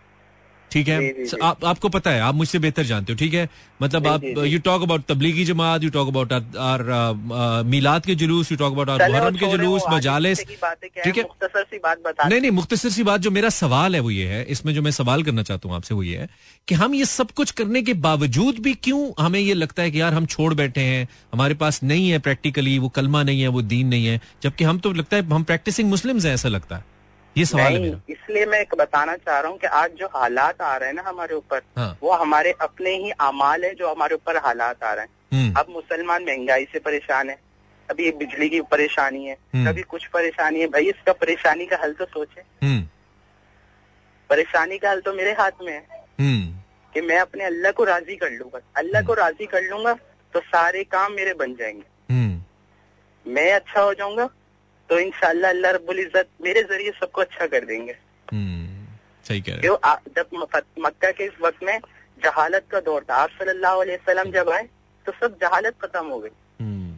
ठीक है? आप आपको पता है आप मुझसे बेहतर जानते हो ठीक है? मतलब आप। You talk about Tablighi Jamaat you talk about our Milad के जुलूस you talk about our Muharram के जुलूस मजालिस
की बातें
ठीक है?
मुख्तसर सी बात बता
नहीं नहीं मुख्तसर सी बात जो मेरा सवाल है वो ये है इसमें जो मैं सवाल करना चाहता हूँ आपसे वो ये है कि हम ये सब कुछ करने के बावजूद भी क्यों हमें ये लगता है कि यार हम छोड़ बैठे हैं हमारे पास नहीं है प्रैक्टिकली वो कलमा नहीं है वो दीन नहीं है जबकि हम तो लगता है हम प्रैक्टिसिंग मुस्लिम्स हैं ऐसा लगता है। ये सवाल है
नहीं
मेरा।
इसलिए मैं एक बताना चाह रहा हूँ कि आज जो हालात आ रहे हैं ना हमारे ऊपर
हाँ।
वो हमारे अपने ही अमाल है जो हमारे ऊपर हालात आ रहे हैं।
हम्म,
अब मुसलमान महँगाई से परेशान है कभी ये बिजली की परेशानी है
हम्म।
कभी कुछ परेशानी है। भाई इसका परेशानी का हल तो सोचे।
हम्म,
परेशानी का हल तो मेरे हाथ में है
हम्म,
कि मैं अपने अल्लाह को राज़ी कर लूँगा। अल्लाह को राज़ी कर लूँगा तो सारे काम मेरे बन जाएँगे।
हम्म,
मैं अच्छा हो जाऊँगा तो इंशाल्लाह अल्लाह रब्बुल इज़्ज़त मेरे ज़रिए सबको अच्छा कर देंगे।
हम्म, सही कह रहे हो।
जब मक्का के इस वक्त में जहालत का दौर था आप सल्लल्लाहु अलैहि वसल्लम जब आए तो सब जहालत खत्म हो गई।
हम्म,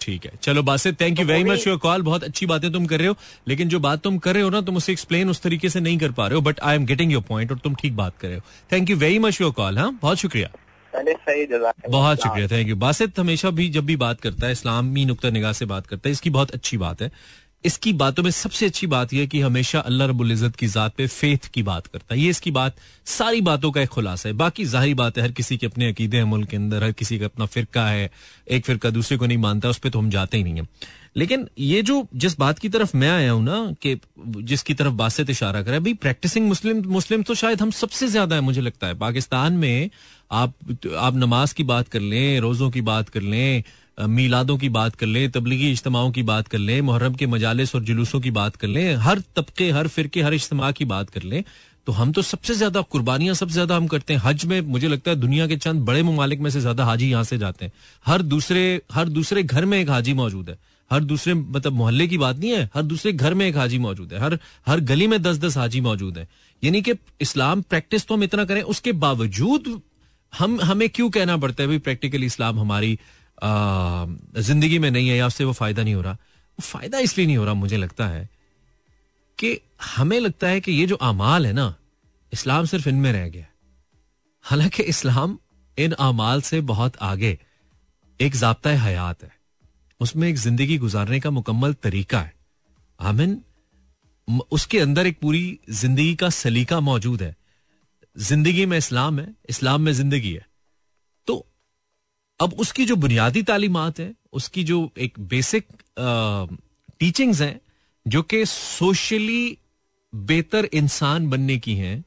ठीक है। चलो Basit thank you very much your call बहुत अच्छी बातें तुम कर रहे हो लेकिन जो बात तुम कर रहे हो ना तुम उसे एक्सप्लेन उस तरीके से नहीं कर पा रहे हो but I am getting your point और तुम ठीक बात कर रहे हो। Thank you very much your call हाँ? बहुत शुक्रिया। बहुत शुक्रिया थैंक यू बासित हमेशा भी जब भी बात करता है इस्लामी नुक्ता निगाह से बात करता है इसकी बहुत अच्छी बात है। इसकी बातों में सबसे अच्छी बात यह कि हमेशा अल्लाह रब्बुल इज़्ज़त की जात पे फेथ की बात करता है। ये इसकी बात, सारी बातों का एक खुलासा है। बाकी ज़ाहिर बात है, हर किसी के अपने अकीदे हैं मुल्क के अंदर, हर किसी का अपना फिरका है, एक फिरका दूसरे को नहीं मानता, उस पर तो हम जाते ही नहीं है। लेकिन ये जो जिस बात की तरफ़ मैं आया हूँ ना, कि जिसकी तरफ़ बासित इशारा करा भाई प्रैक्टिसिंग मुस्लिम मुस्लिम तो शायद हम सबसे ज़्यादा है, मुझे लगता है। पाकिस्तान में आप आप नमाज़ की बात कर लें, रोजों की बात कर लें मीलादों की बात कर लें, तबलीगी इज्तमाओं की बात कर लें, मुहर्रम के मजालस और जुलूसों की बात कर लें, हर तबके, हर फिरके, हर इज्तमा की बात कर लें तो हम तो सबसे ज़्यादा कुर्बानियाँ सबसे ज़्यादा हम करते हैं। हज में मुझे लगता है दुनिया के चंद बड़े ममालिक में से ज़्यादा हाजी यहाँ से जाते हैं। हर दूसरे हर दूसरे घर में एक हाजी मौजूद है। हर दूसरे मतलब मोहल्ले की बात नहीं है, हर दूसरे घर में एक हाजी मौजूद है। हर हर गली में दस दस हाजी मौजूद है। यानी कि इस्लाम प्रैक्टिस तो हम इतना करें, उसके बावजूद हम, हमें क्यों कहना पड़ता है, भाई, प्रैक्टिकली इस्लाम हमारी ज़िंदगी में नहीं है, या उससे वो फ़ायदा नहीं हो रहा। वो फ़ायदा इसलिए नहीं हो रहा, मुझे लगता है, कि हमें लगता है कि ये जो अमाल है ना, इस्लाम सिर्फ़ इनमें रह गया हालाँकि इस्लाम इन अमाल से बहुत आगे एक जबता हयात है। उसमें एक ज़िंदगी गुजारने का मुकम्मल तरीका है। आमिन उसके अंदर एक पूरी ज़िंदगी का सलीका मौजूद है। ज़िंदगी में इस्लाम है, इस्लाम में ज़िंदगी है। अब उसकी जो बुनियादी तालीमत है, उसकी जो एक बेसिक टीचिंग्स हैं, जो कि सोशली बेहतर इंसान बनने की हैं,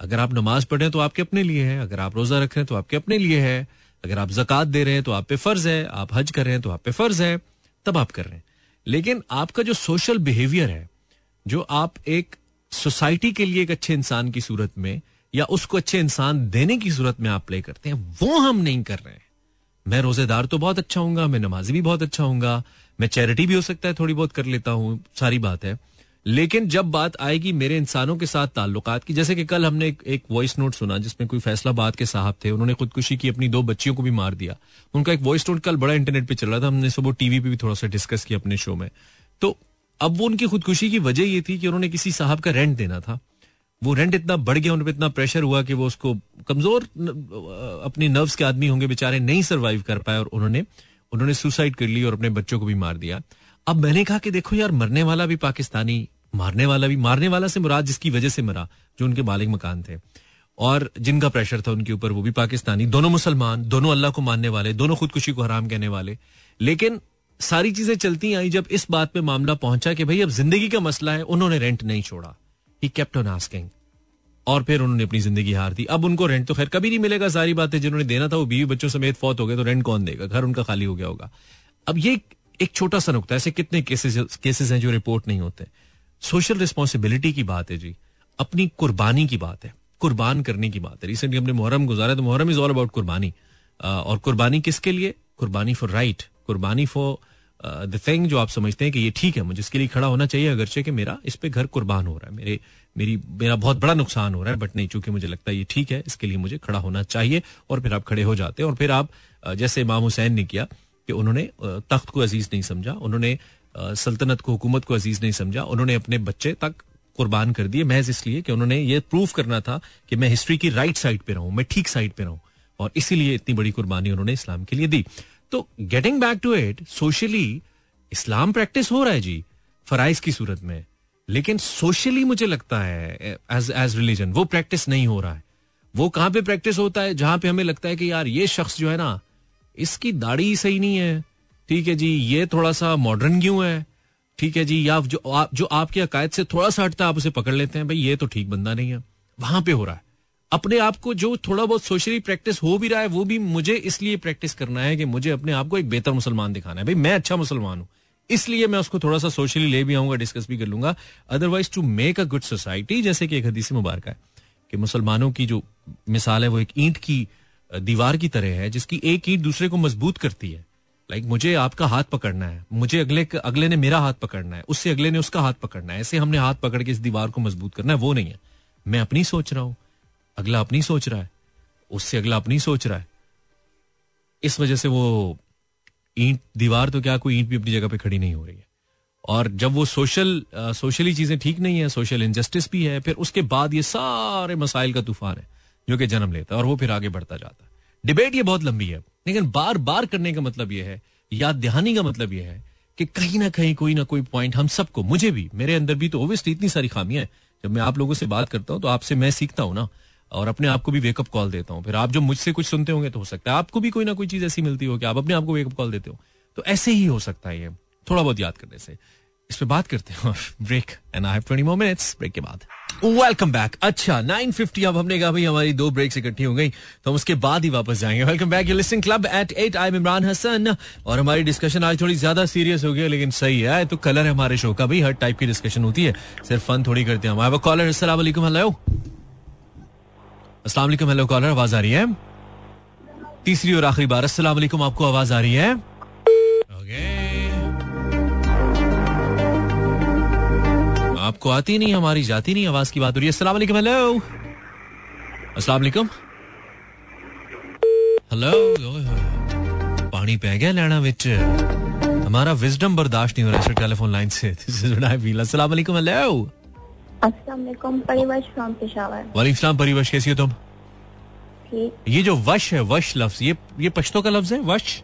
अगर आप नमाज़ पढ़े तो आपके अपने लिए है, अगर आप रोजा रख तो आपके अपने लिए है, अगर आप जक़ात दे रहे हैं तो आप पे फ़र्ज़ है, आप हज कर रहे हैं तो आप पे फ़र्ज़ है, तब आप कर रहे हैं। लेकिन आपका जो सोशल बिहेवियर है, जो आप एक सोसाइटी के लिए एक अच्छे इंसान की सूरत में या उसको अच्छे इंसान देने की सूरत में आप प्ले करते हैं, वो हम नहीं कर रहे हैं। मैं रोजेदार तो बहुत अच्छा हूँ मैं नमाजी भी बहुत अच्छा हूँ मैं चैरिटी भी हो सकता है थोड़ी बहुत कर लेता हूँ सारी बात है। लेकिन जब बात आएगी मेरे इंसानों के साथ ताल्लुकात की जैसे कि कल हमने एक, वॉइस नोट सुना जिसमें कोई फैसलाबाद के साहब थे उन्होंने खुदकुशी की अपनी दो बच्चियों को भी मार दिया। उनका एक वॉइस नोट कल बड़ा इंटरनेट पे चल रहा था हमने सुबह टीवी पे भी थोड़ा सा डिस्कस किया अपने शो में। तो अब वो उनकी खुदकुशी की वजह ये थी कि उन्होंने किसी साहब का रेंट देना था। वो रेंट इतना बढ़ गया, उन पर इतना प्रेशर हुआ कि वो उसको कमज़ोर अपनी नर्व्स के आदमी होंगे बेचारे नहीं सर्वाइव कर पाए और उन्होंने उन्होंने सुसाइड कर ली और अपने बच्चों को भी मार दिया। अब मैंने कहा कि देखो यार, मरने वाला भी पाकिस्तानी, मारने वाला भी, मारने वाला से मुराद जिसकी वजह से मरा, जो उनके मालिक मकान थे। और जिनका प्रेशर था उनके ऊपर, वो भी पाकिस्तानी, दोनों मुसलमान, दोनों अल्लाह को मानने वाले, दोनों खुदकुशी को हराम कहने वाले। लेकिन सारी चीज़ें चलती आई जब इस बात पे मामला पहुँचा कि भाई अब ज़िंदगी का मसला है, उन्होंने रेंट नहीं छोड़ा। ही केप्ट ऑन आस्किंग और फिर उन्होंने अपनी ज़िंदगी हार दी। अब उनको रेंट तो खैर कभी नहीं मिलेगा, सारी बातें जिन्होंने देना था वो बीवी बच्चों समेत फौत हो गए तो रेंट कौन देगा? घर उनका खाली हो गया होगा। अब ये एक छोटा सा नुकता ऐसे कितने केसेस केसेस हैं जो रिपोर्ट नहीं होते। सोशल रिस्पॉन्सिबिलिटी की बात है जी। अपनी कुर्बानी की बात है। कुर्बान करने की बात है। रिसेंटली हमने मुहर्रम गुजारा तो मुहर्रम इज़ ऑल अबाउट कुर्बानी। और कुर्बानी किसके लिए? कुर्बानी फॉर राइट कुर्बानी फॉर द थिंग जो आप समझते हैं कि ये ठीक है, मुझे इसके लिए खड़ा होना चाहिए, अगरचे कि मेरा इस पे घर कुर्बान हो रहा है। मेरे, मेरी, मेरा बहुत बड़ा नुकसान हो रहा है बट नहीं, चूँकि मुझे लगता है ये ठीक है, इसके लिए मुझे खड़ा होना चाहिए, और फिर आप खड़े हो जाते हैं। और फिर आप जैसे इमाम हुसैन ने किया कि उन्होंने तख्त को अज़ीज़ नहीं समझा, उन्होंने सल्तनत को, हुकूमत को अज़ीज़ नहीं समझा, उन्होंने अपने बच्चे तक कुर्बान कर दिए। महज इसलिए कि उन्होंने ये प्रूव करना था कि मैं हिस्ट्री की राइट साइड पे रहूँ, मैं ठीक साइड पे रहूँ, और इसीलिए इतनी बड़ी कुर्बानी उन्होंने इस्लाम के लिए दी। तो getting back to it socially Islam practice हो रहा है जी फराइज की सूरत में। लेकिन सोशली मुझे लगता है एज एज रिलीजन वो प्रैक्टिस नहीं हो रहा है। वो कहाँ पे प्रैक्टिस होता है जहाँ पे हमें लगता है कि यार ये शख्स जो है ना इसकी दाढ़ी सही नहीं है। ठीक है जी ये थोड़ा सा मॉडर्न क्यों है? ठीक है जी या जो आ, जो आपके अकायद से थोड़ा सा हटता है आप उसे पकड़ लेते हैं भाई ये तो ठीक बंदा नहीं है। वहाँ पे हो रहा है। अपने आप को जो थोड़ा बहुत सोशली प्रैक्टिस हो भी रहा है वो भी मुझे इसलिए प्रैक्टिस करना है कि मुझे अपने आप को एक बेहतर मुसलमान दिखाना है। भाई मैं अच्छा मुसलमान हूँ इसलिए मैं उसको थोड़ा सा सोशली ले भी आऊँगा डिस्कस भी कर लूँगा। Otherwise to make a good society जैसे कि एक हदीसी मुबारक है कि मुसलमानों की जो मिसाल है वो एक ईंट की दीवार की तरह है जिसकी एक ईंट दूसरे को मज़बूत करती है। लाइक like, मुझे आपका हाथ पकड़ना है मुझे अगले अगले ने मेरा हाथ पकड़ना है उससे अगले ने उसका हाथ पकड़ना है ऐसे हमने हाथ पकड़ के इस दीवार को मज़बूत करना है वो नहीं है। मैं अपनी सोच रहा हूँ अगला अपनी सोच रहा है। उससे अगला अपनी सोच रहा है। इस वजह से वो ईंट, दीवार तो क्या, कोई ईंट भी अपनी जगह पे खड़ी नहीं हो रही है। और जब वो सोशल सोशली चीज़ें ठीक नहीं है, सोशल इनजस्टिस भी है, फिर उसके बाद ये सारे मसाइल का तूफ़ान है, जो कि जन्म लेता है, और वो फिर आगे बढ़ता जाता है। डिबेट ये बहुत लंबी है, लेकिन बार बार करने का मतलब यह है, याद दहानी का मतलब यह है, कि कहीं ना कहीं, कोई ना कोई पॉइंट हम सबको, मुझे भी, मेरे अंदर भी तो ओबियसली इतनी सारी खामियाँ हैं। जब मैं आप लोगों से बात करता हूँ तो आपसे मैं सीखता हूँ ना और अपने आप को भी वेकअप कॉल देता हूँ। फिर आप जो मुझसे कुछ सुनते होंगे तो हो सकता है आपको भी कोई ना कोई चीज़ ऐसी मिलती हो कि आप अपने आप को वेकअप कॉल देते हो। तो ऐसे ही हो सकता है ये। थोड़ा बहुत याद करने से। इस पे बात करते हैं break and I have 20 more minutes break के बाद। वेलकम बैक अच्छा 950 अब हमने कहा भाई हमारी दो ब्रेक्स इकट्ठी हो गई तो हम उसके बाद ही वापस जाएँगे। Welcome back you listening club at 8 I Imran Hasan और हमारी डिस्कशन आज थोड़ी ज़्यादा सीरियस हो गई लेकिन सही है। तो कलर है हमारे शो का भी हर टाइप की डिस्कशन होती है। सिर्फ़ फन थोड़ी करते हैं हमारे कॉलर वालेकुम हेलो अस्सलाम हेलो कॉलर, आवाज़ आ रही है? तीसरी और आखिरी बार अस्सलाम वालेकुम आपको आवाज़ आ रही है? ओके आपको आती नहीं, हमारी जाती नहीं आवाज़ की बात हो रही है। अस्सलाम वालेकुम हेलो। अस्सलाम वालेकुम हेलो। पानी पै गया लैना विच। हमारा विजडम बर्दाश्त नहीं हो रहा है टेलीफोन लाइन से। This is what I feel अस्सलाम वालेकुम हेलो।
अस्सलाम वालेकुम परिवश फ्रॉम पेशावर
वालेकुम परिवश कैसी हो तुम?
ठीक।
ये जो वश है वश लफ्ज ये ये पश्तो का लफ्ज है वश?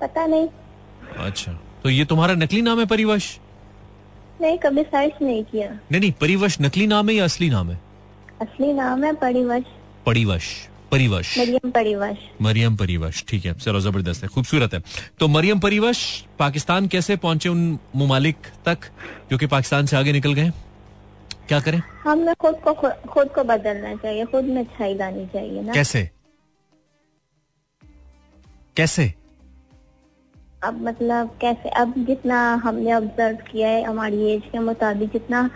पता नहीं।
अच्छा तो ये तुम्हारा नकली नाम है परिवश?
नहीं कभी सर्च नहीं किया।
नहीं नहीं परिवश नकली नाम है या असली नाम है?
असली नाम है परिवश।
परिवश परिवश।
मरियम परिवश।
मरियम परिवश ठीक है चलो ज़बरदस्त है खूबसूरत है। तो मरियम परिवश पाकिस्तान कैसे पहुँचे उन ममालिक तक जो कि पाकिस्तान से आगे निकल गए? क्या करें?
हमें खुद को खुद को बदलना चाहिए खुद में अच्छाई लानी चाहिए ना।
कैसे? कैसे?
अब मतलब कैसे? अब जितना हमने ऑब्ज़र्व किया है हमारी एज के मुताबिक जितना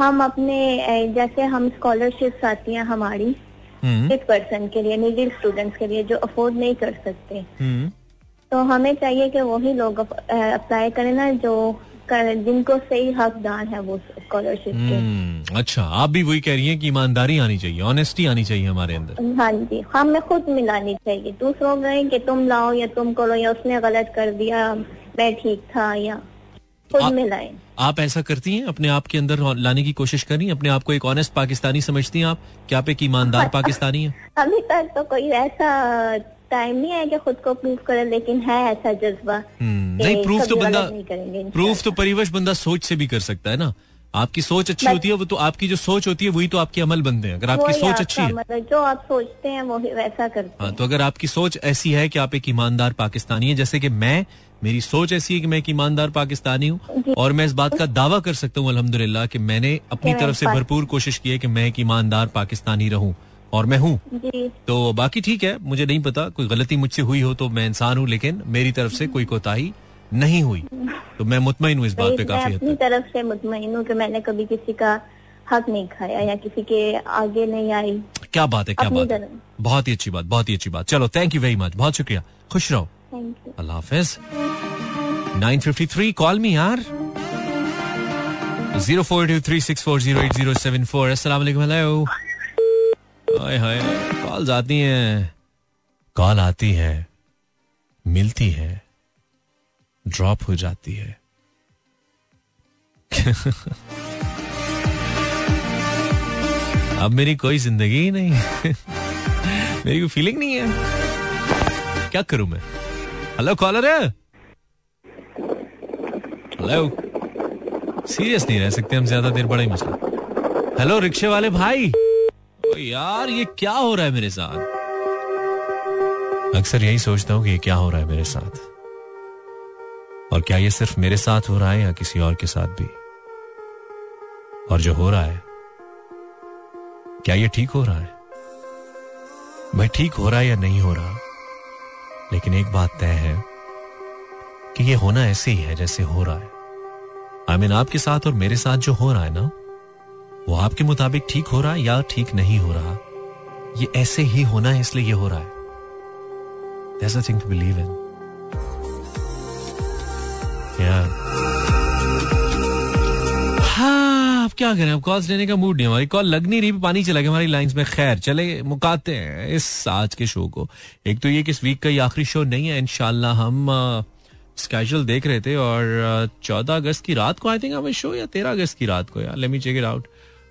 हम अपने जैसे हम स्कॉलरशिप्स आती हैं हमारी
हम्म।
इस पर्सन के लिए नीडी स्टूडेंट्स के लिए जो अफोर्ड नहीं कर सकते।
हम्म।
तो हमें चाहिए कि वही लोग अप्लाई करें ना जो कर, जिनको सही हकदार है वो स्कॉलरशिप के।
हम्म, अच्छा आप भी वही कह रही हैं कि ईमानदारी आनी चाहिए ऑनेस्टी आनी चाहिए हमारे अंदर।
हाँ जी हमें खुद मिलानी चाहिए। दूसरों गए कि तुम लाओ या तुम करो या उसने गलत कर दिया मैं ठीक था या खुद
आप- आप ऐसा करती हैं? अपने आप के अंदर लाने की कोशिश कर रही हैं? अपने आप को एक ऑनेस्ट पाकिस्तानी समझती हैं आप? क्या आप एक ईमानदार पाकिस्तानी है?
अभी तक तो कोई ऐसा टाइम नहीं है कि खुद को प्रूव करे लेकिन है ऐसा जज्बा।
हम्म, नहीं प्रूफ तो बंदा प्रूफ तो परिवश बंदा सोच से भी कर सकता है ना। आपकी सोच अच्छी होती है वो तो आपकी जो सोच होती है वही तो आपके अमल बनते हैं। अगर आपकी सोच अच्छी है।
जो आप सोचते हैं वो वैसा करते
हाँ
हैं।
तो अगर आपकी सोच ऐसी है कि आप एक ईमानदार पाकिस्तानी है जैसे कि मैं मेरी सोच ऐसी है कि मैं एक ईमानदार पाकिस्तानी हूँ और मैं इस बात का दावा कर सकता हूँ अल्हम्दुलिल्लाह कि मैंने अपनी तरफ़ से भरपूर कोशिश की है कि मैं एक ईमानदार पाकिस्तानी रहूँ और मैं हूँ। तो बाकी ठीक है मुझे नहीं पता कोई गलती मुझसे हुई हो तो मैं इंसान हूँ लेकिन मेरी तरफ़ से कोई कोताही नहीं हुई। तो मैं मुतमिन हूँ इस बात पे काफ़ी
अपनी तरफ़ से मुतमईन हूँ कि मैंने कभी किसी का हक नहीं खाया या किसी के आगे नहीं आई।
क्या बात है क्या बात है। बहुत ही अच्छी बात बहुत ही अच्छी बात। चलो थैंक यू वेरी मच बहुत शुक्रिया। खुश रहो। अल्लाह हाफिज। 953 कॉल मी यार। Zero four two three six four 0423640874 अस्सलाम वालेकुम हेलो हाय हाय। कॉल्स आती हैं। कॉल आती है। मिलती है। ड्रॉप हो जाती है। अब मेरी कोई ज़िंदगी ही नहीं मेरी कोई फीलिंग नहीं है। क्या करूँ मैं? हेलो कॉलर है हेलो सीरियस नहीं रह सकते, हम ज़्यादा देर बड़ा ही मसला। हेलो रिक्शे वाले भाई? ओ यार, ये क्या हो रहा है मेरे साथ? अक्सर यही सोचता हूँ कि ये क्या हो रहा है मेरे साथ। और क्या ये सिर्फ़ मेरे साथ हो रहा है या किसी और के साथ भी? और जो हो रहा है क्या ये ठीक हो रहा है? मैं ठीक हो रहा या नहीं हो रहा? लेकिन एक बात तय है कि ये होना ऐसे ही है जैसे हो रहा है। आई I मीन mean, आपके साथ और मेरे साथ जो हो रहा है ना वो आपके मुताबिक ठीक हो रहा है या ठीक नहीं हो रहा? ये ऐसे ही होना है इसलिए ये हो रहा है। Thing to believe in. Yeah. हाँ अब क्या करें? अब कॉल्स लेने का मूड नहीं हमारी। कॉल लग नहीं रही, पानी चला गया हमारी लाइंस में। खैर, चले, मुकाते हैं इस आज के शो को। एक तो ये कि इस वीक का ये आखिरी शो नहीं है इनशाला हम स्केजल देख रहे थे और चौदह अगस्त की रात को आई थिंक हमें शो या तेरह अगस्त की रात को, यार। Let me check it out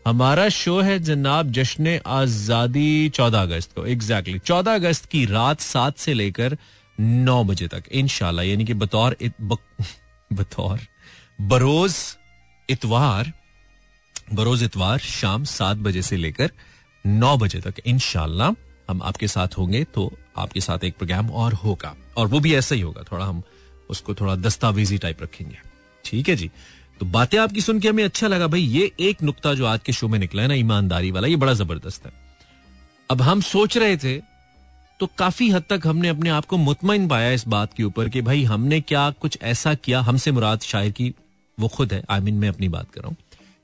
हमारा शो है जनाब जश्न आज़ादी चौदह अगस्त को। एग्जैक्टली चौदह अगस्त की रात सात से लेकर नौ बजे तक। इनशाला यानी कि बतौर बतौर। बरोज इतवार बरोज इतवार शाम सात बजे से लेकर नौ बजे तक इनशाला हम आपके साथ होंगे तो आपके साथ एक प्रोग्राम और होगा। और वो भी ऐसा ही होगा, थोड़ा हम उसको थोड़ा दस्तावेजी टाइप रखेंगे। ठीक है जी? तो बातें आपकी सुन के हमें अच्छा लगा। भाई, ये एक नुकता जो आज के शो में निकला है ना, ईमानदारी वाला, ये बड़ा ज़बरदस्त है। अब हम सोच रहे थे तो काफ़ी हद तक हमने अपने आप को मुतमिन पाया इस बात के ऊपर कि भाई हमने क्या कुछ ऐसा किया, हमसे मुराद शायर की, वो खुद है। आई मीन मैं अपनी बात कर रहा हूँ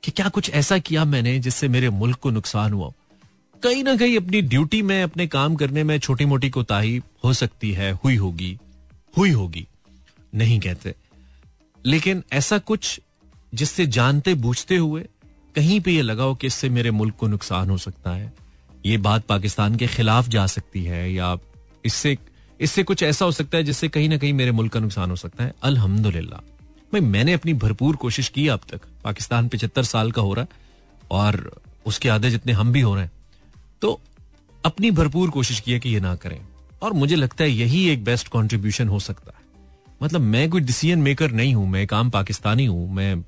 कि क्या कुछ ऐसा किया मैंने जिससे मेरे मुल्क को नुकसान हुआ। कहीं ना कहीं अपनी ड्यूटी में, अपने काम करने में छोटी मोटी कोताही हो सकती है, हुई होगी हुई होगी, नहीं कहते। लेकिन ऐसा कुछ जिससे जानते बूझते हुए कहीं पे ये लगा हो कि इससे मेरे मुल्क को नुकसान हो सकता है। ये बात पाकिस्तान के खिलाफ जा सकती है या इससे इससे कुछ ऐसा हो सकता है जिससे कहीं ना कहीं मेरे मुल्क का नुकसान हो सकता है? अल्हम्दुलिल्लाह। भाई, मैंने अपनी भरपूर कोशिश की अब तक। पाकिस्तान पिछहत्तर साल का हो रहा है और उसके आधे जितने हम भी हो रहे हैं। तो अपनी भरपूर कोशिश की है कि ये ना करें। और मुझे लगता है यही एक बेस्ट कॉन्ट्रीब्यूशन हो सकता है। मतलब मैं कोई डिसीज़न मेकर नहीं हूँ, मैं एक आम पाकिस्तानी हूँ, मैं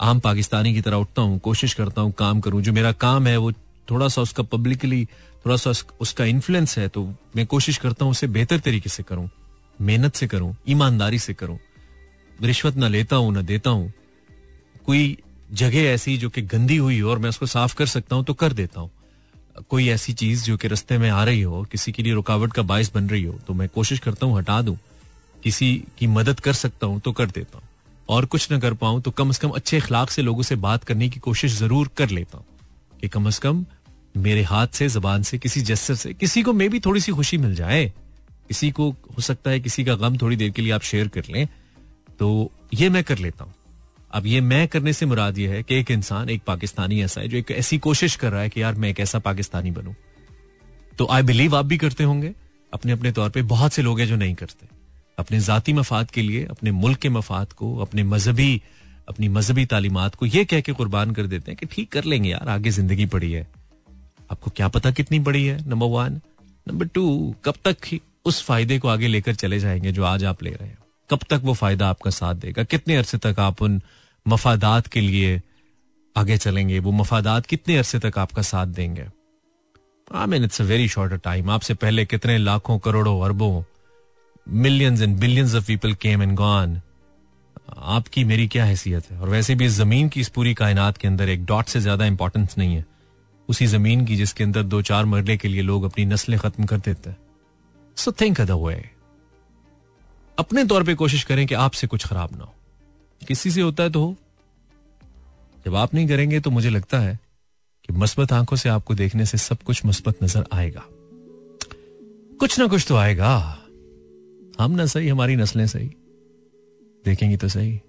आम पाकिस्तानी की तरह उठता हूँ, कोशिश करता हूँ, काम करूँ। जो मेरा काम है वो थोड़ा सा उसका पब्लिकली थोड़ा सा उसका इन्फ्लुएंस है तो मैं कोशिश करता हूँ उसे बेहतर तरीके से करूँ, मेहनत से करूँ, ईमानदारी से करूँ, रिश्वत ना लेता हूँ, ना देता हूँ, कोई जगह ऐसी जो कि गंदी हुई हो और मैं उसको साफ़ कर सकता हूँ तो कर देता हूँ। कोई ऐसी चीज़ जो कि रस्ते में आ रही हो, किसी के लिए रुकावट का बायस बन रही हो तो मैं कोशिश करता हूँ हटा दूँ, किसी की मदद कर सकता हूँ तो कर देता हूँ, और कुछ ना कर पाऊँ तो कम से कम अच्छे अखलाक से लोगों से बात करने की कोशिश ज़रूर कर लेता हूँ। कि कम से कम मेरे हाथ से, जबान से, किसी जस्सर से, किसी को मे भी थोड़ी सी खुशी मिल जाए, किसी को हो सकता है किसी का गम थोड़ी देर के लिए आप शेयर कर लें तो ये मैं कर लेता हूँ। अब ये मैं करने से मुराद ये है कि एक इंसान, एक पाकिस्तानी ऐसा है जो एक ऐसी कोशिश कर रहा है कि यार मैं एक ऐसा पाकिस्तानी बनूं। तो आई बिलीव आप भी करते होंगे अपने अपने तौर पे बहुत से लोग हैं जो नहीं करते। अपने जाति मफाद के लिए, अपने मुल्क के मफाद को, अपने मजहबी अपनी मजहबी तालीमत को ये कह के कुर्बान कर देते हैं कि ठीक कर लेंगे यार, आगे ज़िंदगी पड़ी है। आपको क्या पता कितनी बड़ी है? नंबर वन नंबर टू कब तक उस फ़ायदे को आगे लेकर चले जाएँगे जो आज आप ले रहे हैं? कब तक वो फ़ायदा आपका साथ देगा? कितने अरसे तक आप उन मफादात के लिए आगे चलेंगे? वो मफादात कितने अरसे तक आपका साथ देंगे? I mean it's a very short time आपसे पहले कितने लाखों, करोड़ों, अरबों millions and billions of people came and gone आपकी मेरी क्या हैसियत है? और वैसे भी इस ज़मीन की इस पूरी कायनात के अंदर एक डॉट से ज़्यादा इंपॉर्टेंस नहीं है। उसी ज़मीन की जिसके अंदर दो चार मरले के लिए लोग अपनी नस्लें खत्म कर देते हैं। सो थिंक अदर वे अपने तौर पे कोशिश करें कि आपसे कुछ खराब ना हो। किसी से होता है तो हो। जब आप नहीं करेंगे तो मुझे लगता है कि मस्बत आँखों से आपको देखने से सब कुछ मस्बत नज़र आएगा। कुछ ना कुछ तो आएगा। हम ना सही, हमारी नस्लें सही। देखेंगी तो सही।